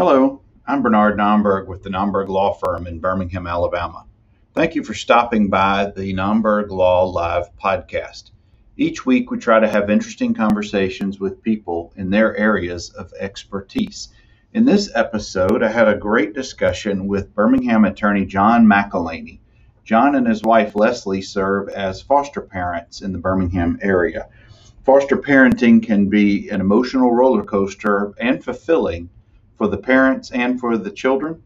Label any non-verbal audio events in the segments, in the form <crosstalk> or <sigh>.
Hello, I'm Bernard Nomberg with the Nomberg Law Firm in Birmingham, Alabama. Thank you for stopping by the Nomberg Law Live podcast. Each week, we try to have interesting conversations with people in their areas of expertise. In this episode, I had a great discussion with Birmingham attorney John McElhaney. John and his wife Leslie serve as foster parents in the Birmingham area. Foster parenting can be an emotional roller coaster and fulfilling for the parents and for the children.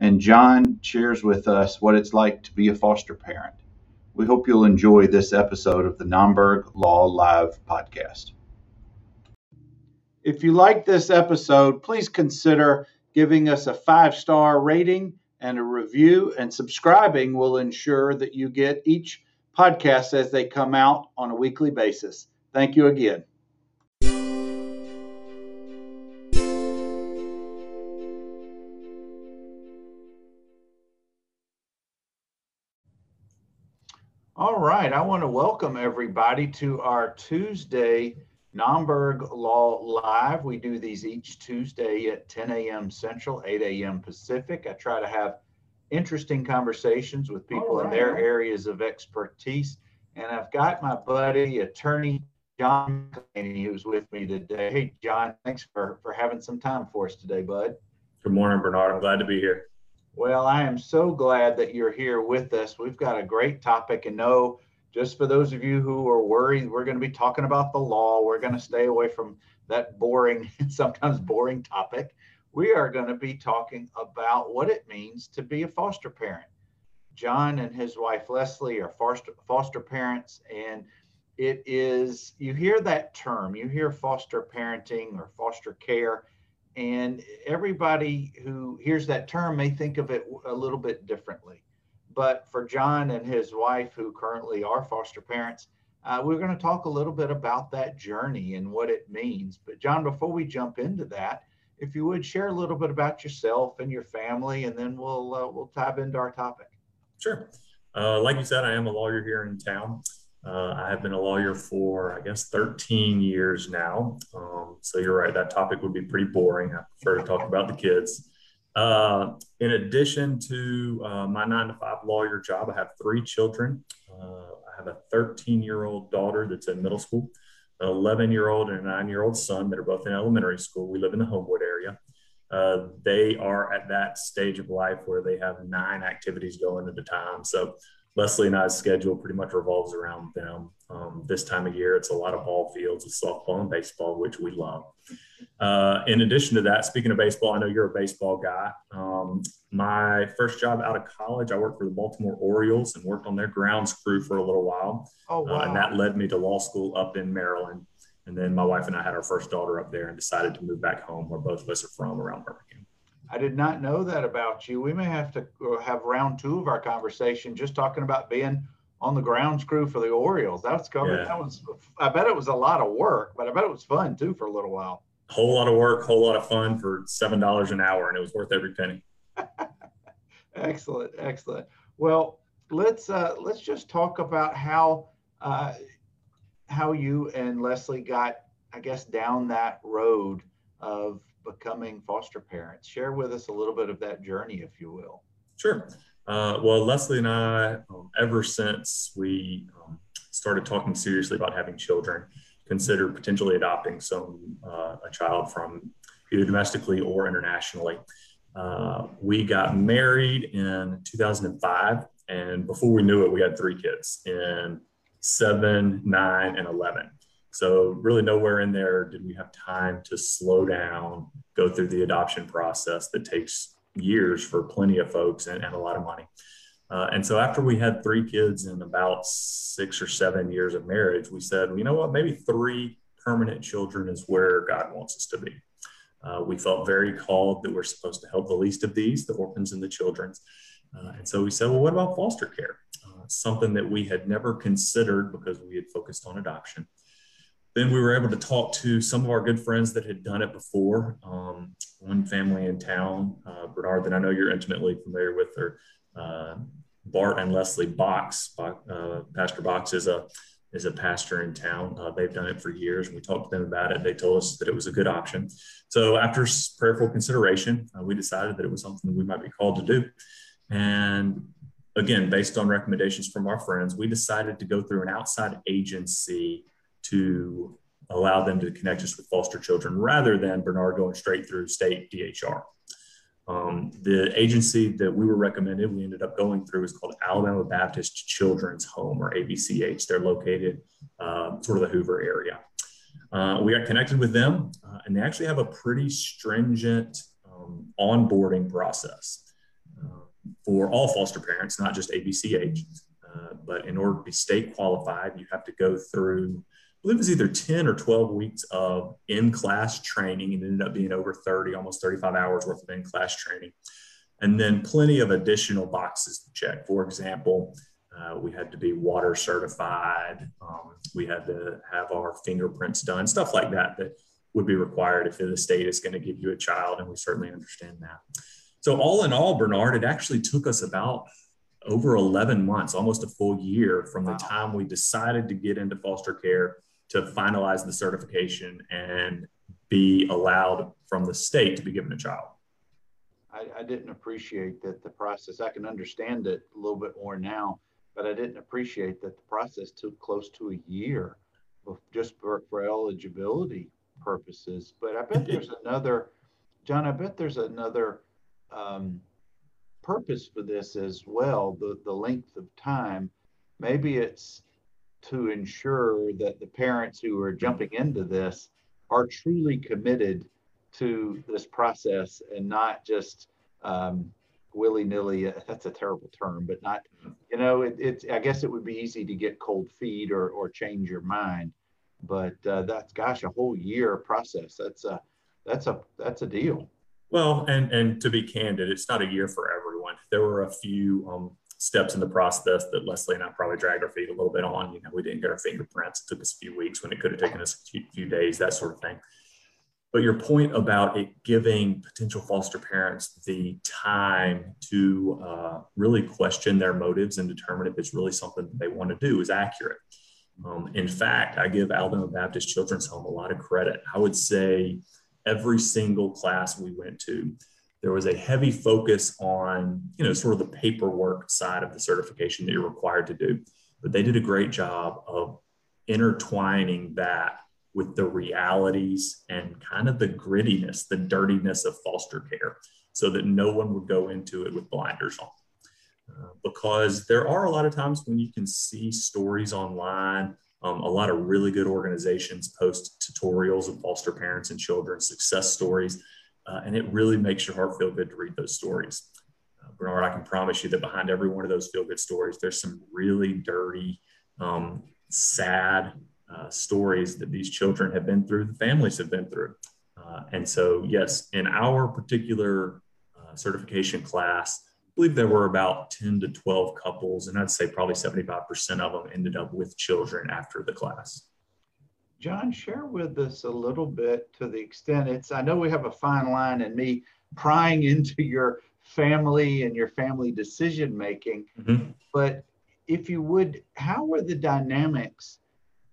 And John shares with us what it's like to be a foster parent. We hope you'll enjoy this episode of the Nomberg Law Live podcast. If you like this episode, please consider giving us a five star rating and a review, and subscribing will ensure that you get each podcast as they come out on a weekly basis. Thank you again. Right, I want to welcome everybody to our Tuesday Nomberg Law Live. We do these each Tuesday at 10 a.m. Central, 8 a.m. Pacific. I try to have interesting conversations with people right. in their areas of expertise. And I've got my buddy, attorney John McElhaney, who's with me today. Hey, John, thanks for, for having some time for us today, bud. Good morning, Bernard. I'm glad to be here. Well, I am so glad that you're here with us. We've got a great topic, and know just for those of you who are worried, we're going to be talking about the law. We're going to stay away from that boring, <laughs> sometimes boring topic. We are going to be talking about what it means to be a foster parent. John and his wife Leslie are foster foster parents, and it is you hear that term you hear foster parenting or foster care and everybody who hears that term may think of it a little bit differently but for john and his wife who currently are foster parents uh, we're going to talk a little bit about that journey and what it means but john before we jump into that if you would share a little bit about yourself and your family and then we'll uh, we'll dive into our topic sure uh, like you said i am a lawyer here in town uh, I have been a lawyer for, I guess, 13 years now. Um, so you're right, that topic would be pretty boring. I prefer to talk about the kids. Uh, in addition to uh, my nine to five lawyer job, I have three children. Uh, I have a 13 year old daughter that's in middle school, an 11 year old, and a nine year old son that are both in elementary school. We live in the Homewood area. Uh, they are at that stage of life where they have nine activities going at a time. So Leslie and I's schedule pretty much revolves around them. Um, this time of year, it's a lot of ball fields, it's softball and baseball, which we love. Uh, in addition to that, speaking of baseball, I know you're a baseball guy. Um, my first job out of college, I worked for the Baltimore Orioles and worked on their grounds crew for a little while. Oh, wow. Uh, and that led me to law school up in Maryland. And then my wife and I had our first daughter up there and decided to move back home where both of us are from around Birmingham. I did not know that about you. We may have to uh, have round two of our conversation just talking about being on the grounds crew for the Orioles. That's coming. Yeah. That was. I bet it was a lot of work, but I bet it was fun too for a little while. Whole lot of work, whole lot of fun for seven dollars an hour, and it was worth every penny. <laughs> excellent, excellent. Well, let's uh, let's just talk about how uh, how you and Leslie got, I guess, down that road of becoming foster parents. Share with us a little bit of that journey, if you will. Sure. Uh, well, Leslie and I, um, ever since we um, started talking seriously about having children, consider potentially adopting some uh, a child from either domestically or internationally. Uh, we got married in 2005, and before we knew it, we had three kids in seven, nine, and 11. So, really, nowhere in there did we have time to slow down, go through the adoption process that takes years for plenty of folks and, and a lot of money. Uh, and so, after we had three kids in about six or seven years of marriage, we said, you know what, maybe three permanent children is where God wants us to be. Uh, we felt very called that we're supposed to help the least of these, the orphans and the children's. Uh, and so we said, well, what about foster care? Uh, something that we had never considered because we had focused on adoption then we were able to talk to some of our good friends that had done it before. Um, one family in town, uh, Bernard, that I know you're intimately familiar with, or uh, Bart and Leslie Box. Uh, Pastor Box is a is a pastor in town. Uh, they've done it for years, we talked to them about it. They told us that it was a good option. So, after prayerful consideration, uh, we decided that it was something we might be called to do. And again, based on recommendations from our friends, we decided to go through an outside agency to allow them to connect us with foster children rather than Bernard going straight through state DHR. Um, the agency that we were recommended, we ended up going through, is called Alabama Baptist Children's Home or ABCH. They're located uh, sort of the Hoover area. Uh, we got connected with them, uh, and they actually have a pretty stringent um, onboarding process uh, for all foster parents, not just ABCH. Uh, but in order to be state qualified, you have to go through believe it was either 10 or 12 weeks of in class training and ended up being over 30, almost 35 hours worth of in class training. And then plenty of additional boxes to check. For example, uh, we had to be water certified. Um, we had to have our fingerprints done, stuff like that, that would be required if the state is going to give you a child. And we certainly understand that. So, all in all, Bernard, it actually took us about over 11 months, almost a full year from the time we decided to get into foster care to finalize the certification and be allowed from the state to be given a child. I, I, didn't appreciate that the process, I can understand it a little bit more now, but I didn't appreciate that the process took close to a year just for, for eligibility purposes. But I bet there's another, John, I bet there's another um, purpose for this as well, the, the length of time. Maybe it's to ensure that the parents who are jumping into this are truly committed to this process and not just um, willy nilly. Uh, that's a terrible term, but not, you know, it, it's, I guess it would be easy to get cold feet or, or change your mind. But uh, that's, gosh, a whole year process. That's a, that's a, that's a deal. Well, and, and to be candid, it's not a year for everyone. There were a few um, steps in the process that Leslie and I probably dragged our feet a little bit on. You know, we didn't get our fingerprints. It took us a few weeks when it could have taken us a few days, that sort of thing. But your point about it giving potential foster parents the time to uh, really question their motives and determine if it's really something they want to do is accurate. Um, in fact, I give Alabama Baptist Children's Home a lot of credit. I would say every single class we went to, there was a heavy focus on you know sort of the paperwork side of the certification that you're required to do. But they did a great job of intertwining that with the realities and kind of the grittiness the dirtiness of foster care so that no one would go into it with blinders on. Uh, because there are a lot of times when you can see stories online um, a lot of really good organizations post tutorials of foster parents and children success stories uh, and it really makes your heart feel good to read those stories. Uh, Bernard, I can promise you that behind every one of those feel good stories, there's some really dirty, um, sad uh, stories that these children have been through, the families have been through. Uh, and so, yes, in our particular uh, certification class, I believe there were about 10 to 12 couples, and I'd say probably 75% of them ended up with children after the class. John, share with us a little bit to the extent it's, I know we have a fine line in me prying into your family and your family decision making, mm-hmm. but if you would, how were the dynamics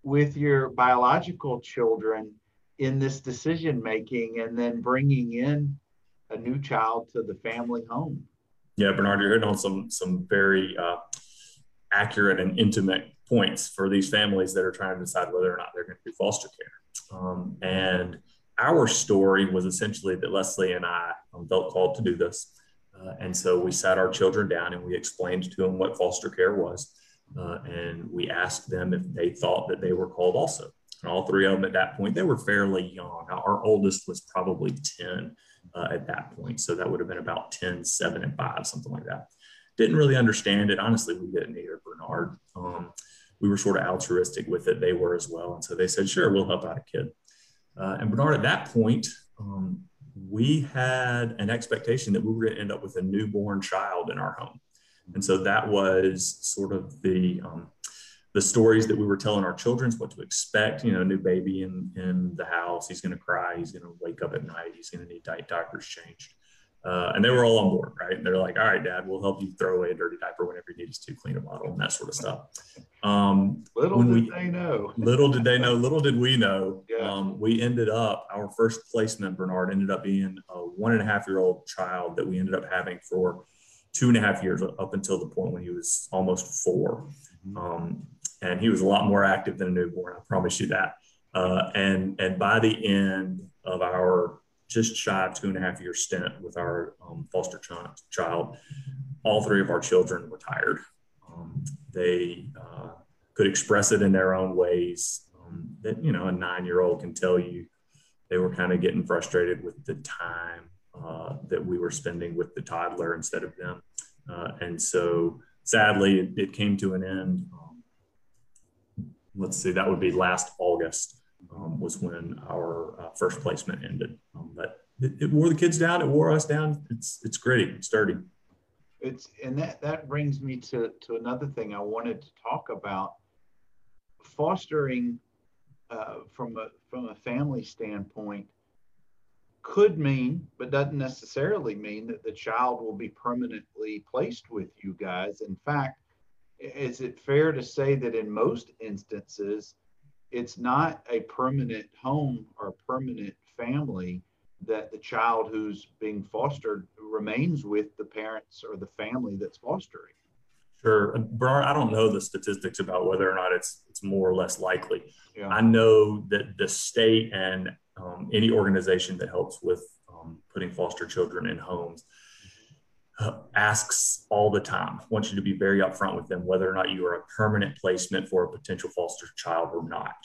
with your biological children in this decision making and then bringing in a new child to the family home? Yeah, Bernard, you're hitting on some some very uh, accurate and intimate points for these families that are trying to decide whether or not they're going to do foster care. Um, and our story was essentially that Leslie and I um, felt called to do this. Uh, and so we sat our children down and we explained to them what foster care was. Uh, and we asked them if they thought that they were called also. And all three of them at that point, they were fairly young. Our oldest was probably 10 uh, at that point. So that would have been about 10, 7, and 5, something like that. Didn't really understand it. Honestly, we didn't either, Bernard. Um, we were sort of altruistic with it. They were as well. And so they said, sure, we'll help out a kid. Uh, and Bernard, at that point, um, we had an expectation that we were going to end up with a newborn child in our home. And so that was sort of the, um, the stories that we were telling our children, what to expect, you know, new baby in, in the house, he's going to cry, he's going to wake up at night, he's going to need diapers changed. Uh, and they were all on board, right? And they're like, all right, dad, we'll help you throw away a dirty diaper whenever you need us to clean a bottle and that sort of stuff. Um, little did we, they know. <laughs> little did they know, little did we know. Yeah. Um, we ended up, our first placement, Bernard, ended up being a one and a half year old child that we ended up having for two and a half years up until the point when he was almost 4 mm-hmm. um, and he was a lot more active than a newborn. I promise you that. Uh, and and by the end of our just shy of two and a half year stint with our um, foster ch- child, all three of our children retired. Um, they uh, could express it in their own ways. Um, that you know, a nine year old can tell you they were kind of getting frustrated with the time uh, that we were spending with the toddler instead of them, uh, and so sadly, it, it, came to an end. Um, let's see, that would be last August um, was when our uh, first placement ended. Um, but it, it, wore the kids down. It wore us down. It's it's gritty, it's sturdy. It's and that that brings me to to another thing I wanted to talk about. Fostering uh, from a from a family standpoint could mean, but doesn't necessarily mean that the child will be permanently placed with you guys. In fact, is it fair to say that in most instances, it's not a permanent home or permanent family that the child who's being fostered remains with the parents or the family that's fostering. Sure, Bernard. I don't know the statistics about whether or not it's it's more or less likely. Yeah. I know that the state and um, any organization that helps with um, putting foster children in homes asks all the time, wants you to be very upfront with them whether or not you are a permanent placement for a potential foster child or not.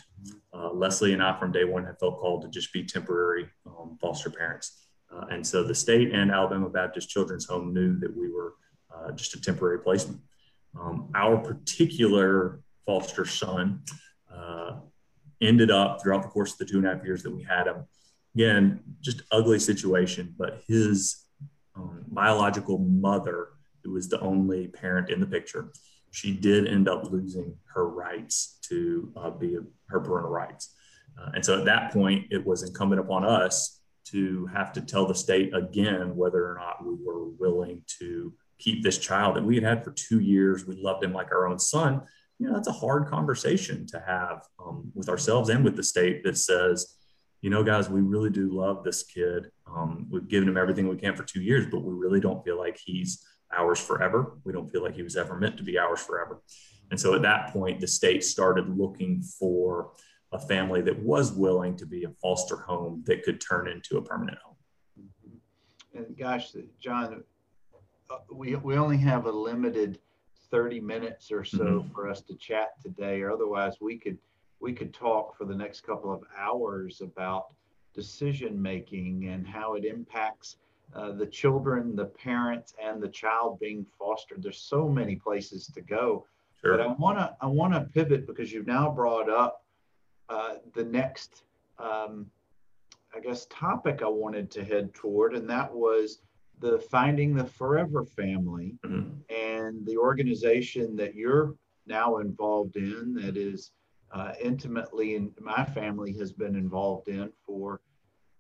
Uh, Leslie and I, from day one, have felt called to just be temporary um, foster parents. Uh, and so the state and Alabama Baptist Children's Home knew that we were uh, just a temporary placement. Um, our particular foster son uh, ended up throughout the course of the two and a half years that we had him. Again, just ugly situation, but his um, biological mother, who was the only parent in the picture, she did end up losing her rights to uh, be her parental rights. Uh, and so at that point, it was incumbent upon us to have to tell the state again whether or not we were willing to keep this child that we had had for two years. We loved him like our own son. You know, that's a hard conversation to have um, with ourselves and with the state that says, you know, guys, we really do love this kid. Um, we've given him everything we can for two years, but we really don't feel like he's ours forever. We don't feel like he was ever meant to be ours forever. And so at that point, the state started looking for a family that was willing to be a foster home that could turn into a permanent home. And gosh, John, uh, we, we only have a limited 30 minutes or so mm-hmm. for us to chat today, or otherwise we could – we could talk for the next couple of hours about decision making and how it impacts uh, the children, the parents, and the child being fostered. There's so many places to go. Sure. But I want to I want to pivot because you've now brought up uh, the next, um, I guess, topic I wanted to head toward, and that was the finding the forever family mm-hmm. and the organization that you're now involved in that is uh, intimately and my family has been involved in for,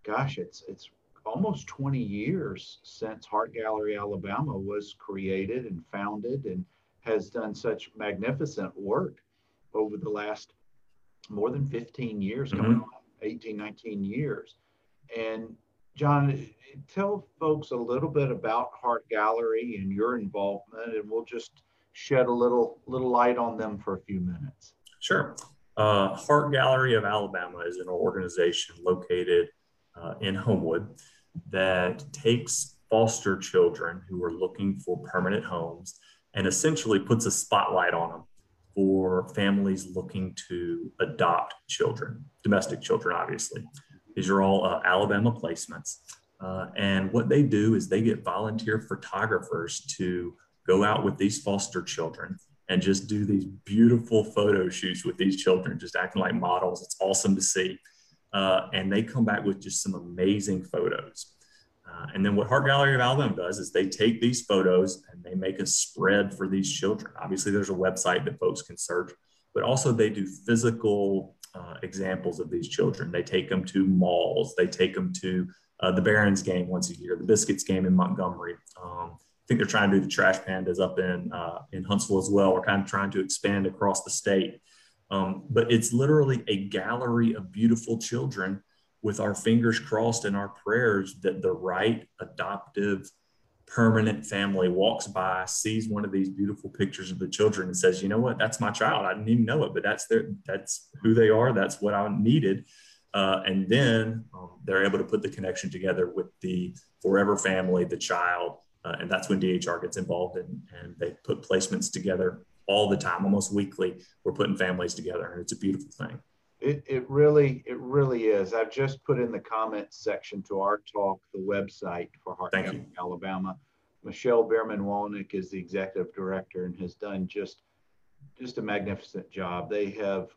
gosh, it's it's almost 20 years since Heart Gallery Alabama was created and founded and has done such magnificent work over the last more than 15 years, mm-hmm. coming on 18, 19 years. And John, tell folks a little bit about Heart Gallery and your involvement, and we'll just shed a little little light on them for a few minutes. Sure. Uh, Heart Gallery of Alabama is an organization located uh, in Homewood that takes foster children who are looking for permanent homes and essentially puts a spotlight on them for families looking to adopt children, domestic children, obviously. These are all uh, Alabama placements. Uh, and what they do is they get volunteer photographers to go out with these foster children and just do these beautiful photo shoots with these children, just acting like models. It's awesome to see. Uh, and they come back with just some amazing photos. Uh, and then what Heart Gallery of Alabama does is they take these photos and they make a spread for these children. Obviously, there's a website that folks can search, but also they do physical uh, examples of these children. They take them to malls, they take them to uh, the Barons game once a year, the Biscuits game in Montgomery. Um, I think they're trying to do the Trash Pandas up in uh, in Huntsville as well. We're kind of trying to expand across the state. Um, but it's literally a gallery of beautiful children with our fingers crossed and our prayers that the right adoptive permanent family walks by, sees one of these beautiful pictures of the children and says, you know what, that's my child. I didn't even know it, but that's their, that's who they are. That's what I needed. Uh, and then um, they're able to put the connection together with the forever family, the child. Uh, and that's when DHR gets involved and, and they put placements together all the time, almost weekly. We're putting families together and it's a beautiful thing. It, it really it really is. I've just put in the comments section to our talk the website for Heart Thank you. Alabama. Michelle Bierman Walnick is the executive director and has done just just a magnificent job. They have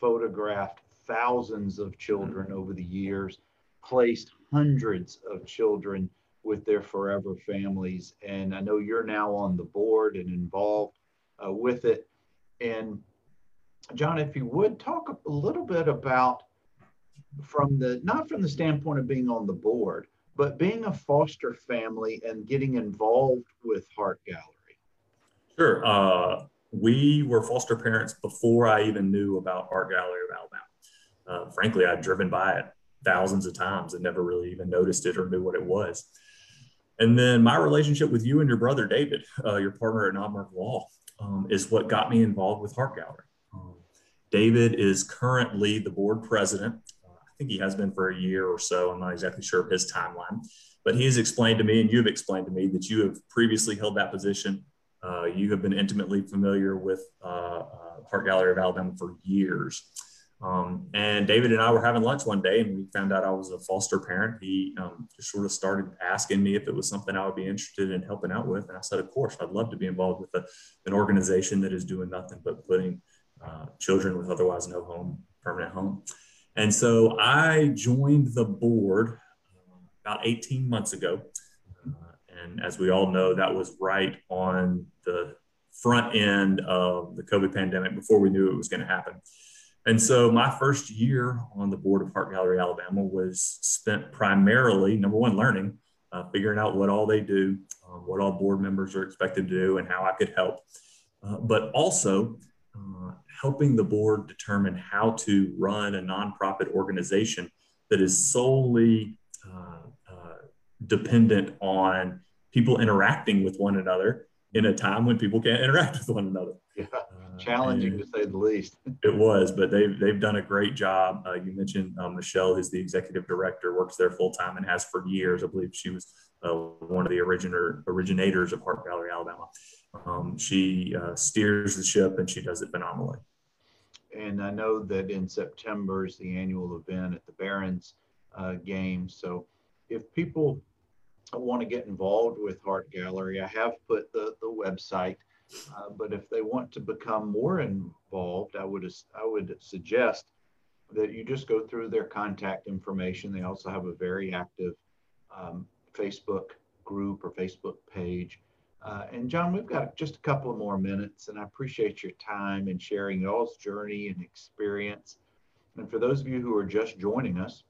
photographed thousands of children mm-hmm. over the years, placed hundreds of children with their forever families, and I know you're now on the board and involved uh, with it. And John, if you would talk a little bit about from the not from the standpoint of being on the board, but being a foster family and getting involved with Heart Gallery. Sure. Uh, we were foster parents before I even knew about Heart Gallery of Alabama. Uh, frankly, I'd driven by it thousands of times and never really even noticed it or knew what it was. And then my relationship with you and your brother David, uh, your partner at Nomberg Law, um, is what got me involved with Heart Gallery. David is currently the board president. Uh, I think he has been for a year or so. I'm not exactly sure of his timeline, but he has explained to me, and you've explained to me that you have previously held that position. Uh, you have been intimately familiar with uh, uh Heart Gallery of Alabama for years. Um, and David and I were having lunch one day, and we found out I was a foster parent. He um, just sort of started asking me if it was something I would be interested in helping out with, and I said, "Of course, I'd love to be involved with a, an organization that is doing nothing but putting uh, children with otherwise no home, permanent home. And so I joined the board uh, about 18 months ago. Uh, and as we all know, that was right on the front end of the COVID pandemic before we knew it was going to happen. And so my first year on the board of Heart Gallery Alabama was spent primarily, number one, learning, uh, figuring out what all they do, uh, what all board members are expected to do, and how I could help. Uh, but also uh, helping the board determine how to run a nonprofit organization that is solely uh, uh, dependent on people interacting with one another in a time when people can't interact <laughs> with one another. Yeah, uh, <laughs> challenging to say the least. <laughs> it was, but they've, they've done a great job. Uh, you mentioned uh, Michelle, who's the executive director, works there full time and has for years. I believe she was uh, one of the originator, originators of Heart Gallery, Alabama. Um, she uh, steers the ship and she does it phenomenally. And I know that in September is the annual event at the Barons uh, game. So if people want to get involved with Heart Gallery, I have put the, the website. Uh, but if they want to become more involved, I would I would suggest that you just go through their contact information. They also have a very active um, Facebook group or Facebook page. Uh, and John, we've got just a couple of more minutes, and I appreciate your time and sharing y'all's journey and experience. And for those of you who are just joining us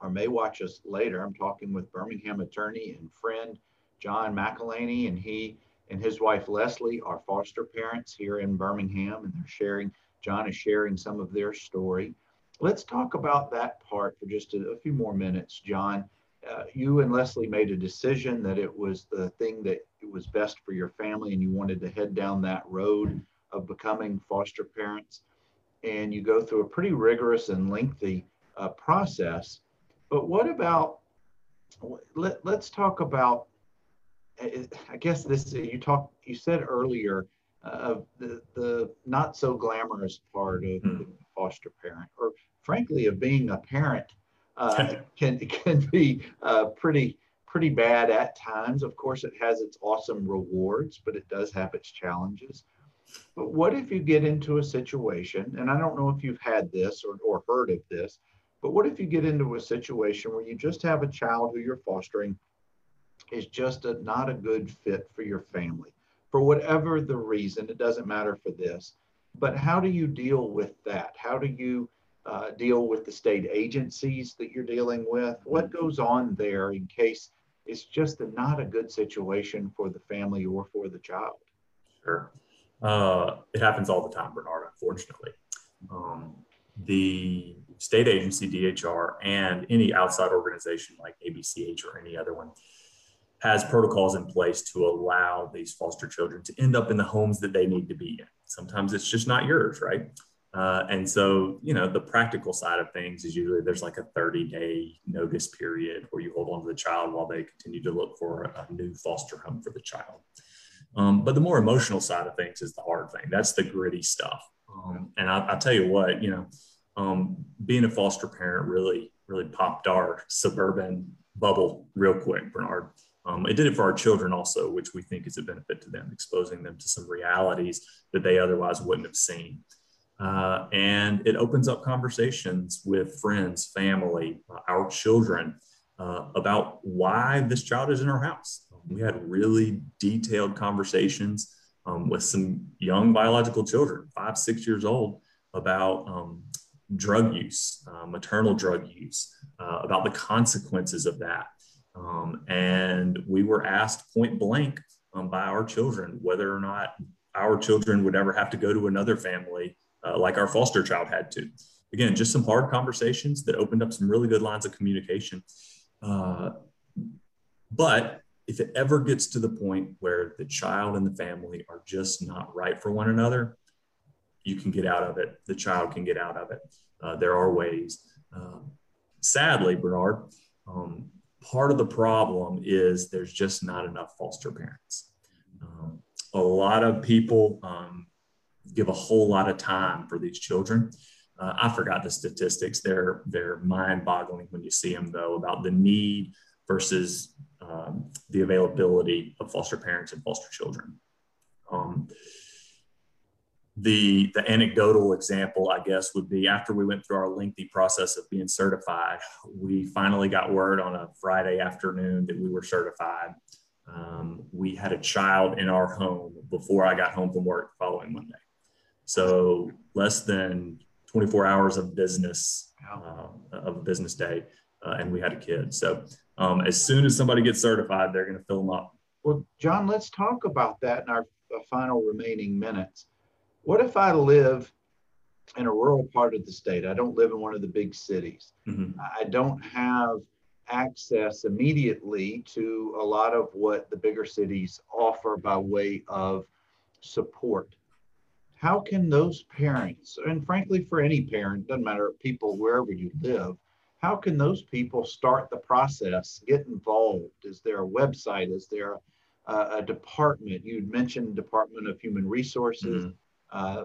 or may watch us later, I'm talking with Birmingham attorney and friend John McElhaney, and he and his wife Leslie are foster parents here in Birmingham, and they're sharing. John is sharing some of their story. Let's talk about that part for just a, a few more minutes, John uh, you and Leslie made a decision that it was the thing that was best for your family and you wanted to head down that road of becoming foster parents. And you go through a pretty rigorous and lengthy uh, process. But what about, let, let's talk about, I guess this, you talked, you said earlier uh, of the, the not so glamorous part of mm. foster parent, or frankly, of being a parent uh, <laughs> can can be uh, pretty pretty bad at times. Of course, it has its awesome rewards, but it does have its challenges. But what if you get into a situation, and I don't know if you've had this or, or heard of this, but what if you get into a situation where you just have a child who you're fostering is just a, not a good fit for your family for whatever the reason? It doesn't matter for this. But how do you deal with that? How do you uh, deal with the state agencies that you're dealing with? What goes on there in case it's just a, not a good situation for the family or for the child? Sure. Uh, it happens all the time, Bernard, unfortunately. Um, the state agency, DHR, and any outside organization like ABCH or any other one has protocols in place to allow these foster children to end up in the homes that they need to be in. Sometimes it's just not yours, right? Uh, and so, you know, the practical side of things is usually there's like a 30 day notice period where you hold on to the child while they continue to look for a new foster home for the child. Um, but the more emotional side of things is the hard thing. That's the gritty stuff. Um, and I, will tell you what, you know, um, being a foster parent really, really popped our suburban bubble real quick, Bernard. Um, it did it for our children also, which we think is a benefit to them, exposing them to some realities that they otherwise wouldn't have seen. Uh, and it opens up conversations with friends, family, uh, our children uh, about why this child is in our house. We had really detailed conversations um, with some young biological children, five, six years old, about um, drug use, uh, maternal drug use, uh, about the consequences of that, um, and we were asked point blank um, by our children whether or not our children would ever have to go to another family uh, like our foster child had to. Again, just some hard conversations that opened up some really good lines of communication. Uh, but if it ever gets to the point where the child and the family are just not right for one another, you can get out of it. The child can get out of it. Uh, there are ways. Um, sadly, Bernard, um, part of the problem is there's just not enough foster parents. Um, a lot of people um, give a whole lot of time for these children. Uh, I forgot the statistics. They're they're mind-boggling when you see them, though, about the need versus um, the availability of foster parents and foster children. The the anecdotal example i guess would be after we went through our lengthy process of being certified we finally got word on a friday afternoon that we were certified. Um, we had a child in our home before i got home from work following monday. So less than 24 hours of business uh, of a business day uh, and we had a kid. So um, as soon as somebody gets certified they're going to fill them up. Well john let's talk about that in our final remaining minutes what if I live in a rural part of the state? I don't live in one of the big cities. Mm-hmm. I don't have access immediately to a lot of what the bigger cities offer by way of support. How can those parents, and frankly, for any parent, doesn't matter, people wherever you live, how can those people start the process, get involved? Is there a website? Is there a, a department? You'd mentioned Department of Human Resources. Mm-hmm uh,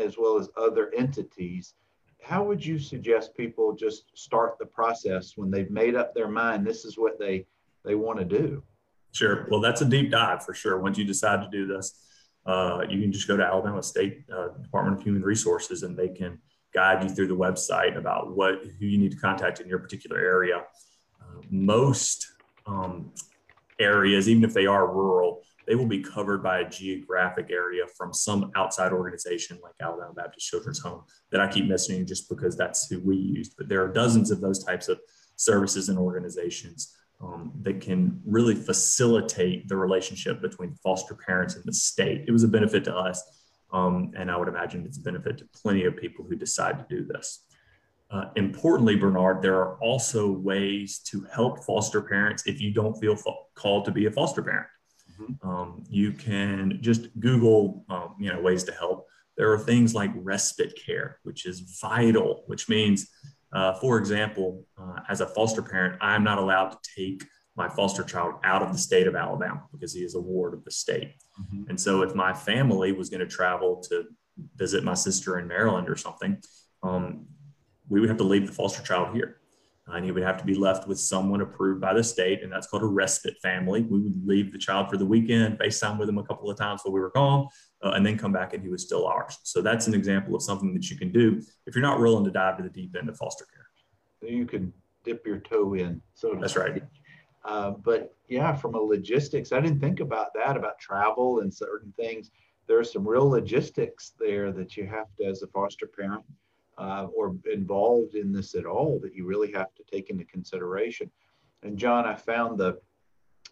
as well as other entities. How would you suggest people just start the process when they've made up their mind this is what they they want to do? Sure. Well, that's a deep dive for sure. Once you decide to do this, uh, you can just go to Alabama State uh, Department of Human Resources, and they can guide you through the website about what who you need to contact in your particular area. Uh, most um, areas, even if they are rural, they will be covered by a geographic area from some outside organization like Alabama Baptist Children's Home that I keep mentioning just because that's who we used. But there are dozens of those types of services and organizations um, that can really facilitate the relationship between foster parents and the state. It was a benefit to us. Um, and I would imagine it's a benefit to plenty of people who decide to do this. Uh, importantly, Bernard, there are also ways to help foster parents if you don't feel called to be a foster parent. Mm-hmm. Um, you can just Google, um, you know, ways to help. There are things like respite care, which is vital, which means, uh, for example, uh, as a foster parent, I'm not allowed to take my foster child out of the state of Alabama because he is a ward of the state. Mm-hmm. And so, if my family was going to travel to visit my sister in Maryland or something, um, we would have to leave the foster child here and he would have to be left with someone approved by the state, and that's called a respite family. We would leave the child for the weekend, FaceTime with him a couple of times while we were gone, uh, and then come back and he was still ours. So that's an example of something that you can do if you're not willing to dive to the deep end of foster care. You can dip your toe in. So that's right. Uh, but yeah, from a logistics, I didn't think about that about travel and certain things. There are some real logistics there that you have to, as a foster parent, uh, or involved in this at all that you really have to take into consideration. And John, I found the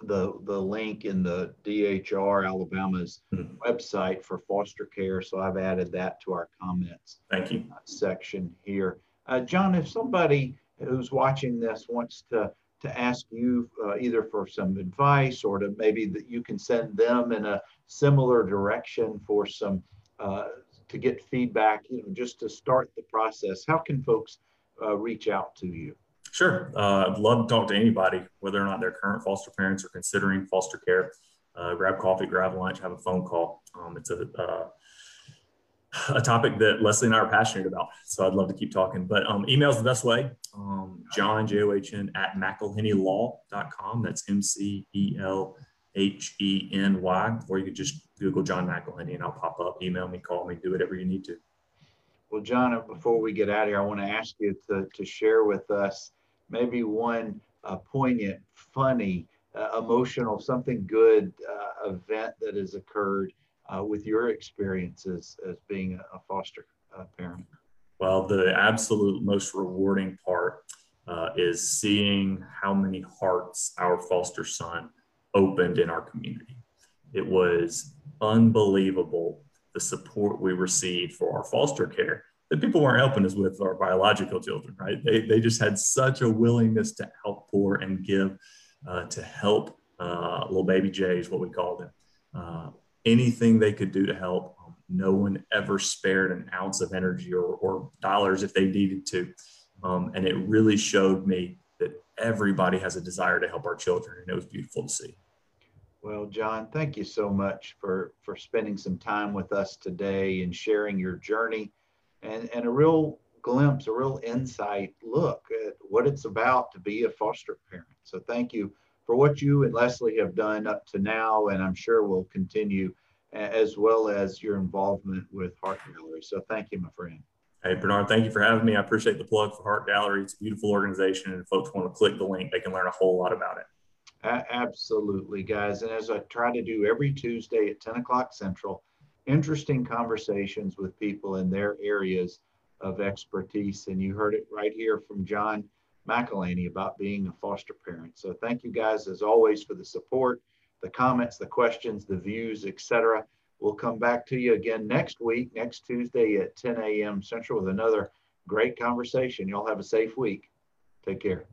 the the link in the DHR Alabama's mm-hmm. website for foster care, so I've added that to our comments. Thank you. Section here, uh, John. If somebody who's watching this wants to to ask you uh, either for some advice or to maybe that you can send them in a similar direction for some uh, to get feedback, you know, just to start the process, how can folks uh, reach out to you? Sure. Uh, I'd love to talk to anybody, whether or not they're current foster parents or considering foster care. Uh, grab coffee, grab lunch, have a phone call. Um, it's a uh, a topic that Leslie and I are passionate about. So I'd love to keep talking. But um, email is the best way. Um, John, J O H N, at McElhenneyLaw.com. That's M C E L H E N Y. Or you could just Google John McElhenney and I'll pop up. Email me, call me, do whatever you need to. Well, John, before we get out of here, I want to ask you to, to share with us maybe one uh, poignant, funny, uh, emotional, something good uh, event that has occurred uh, with your experiences as being a foster uh, parent? Well, the absolute most rewarding part uh, is seeing how many hearts our foster son opened in our community. It was unbelievable the support we received for our foster care that people weren't helping us with our biological children, right? They, they just had such a willingness to outpour and give uh, to help uh, little baby Jays, what we called them. Uh, anything they could do to help. Um, no one ever spared an ounce of energy or, or dollars if they needed to. Um, and it really showed me that everybody has a desire to help our children. And it was beautiful to see. Well, John, thank you so much for, for spending some time with us today and sharing your journey and, and a real glimpse, a real insight look at what it's about to be a foster parent. So thank you for what you and Leslie have done up to now, and I'm sure will continue, as well as your involvement with Heart Gallery. So thank you, my friend. Hey, Bernard, thank you for having me. I appreciate the plug for Heart Gallery. It's a beautiful organization, and if folks want to click the link, they can learn a whole lot about it. Absolutely, guys. And as I try to do every Tuesday at 10 o'clock Central, interesting conversations with people in their areas of expertise. And you heard it right here from John McElhenney about being a foster parent. So thank you guys as always for the support, the comments, the questions, the views, etc. We'll come back to you again next week, next Tuesday at 10 a.m. Central with another great conversation. Y'all have a safe week. Take care.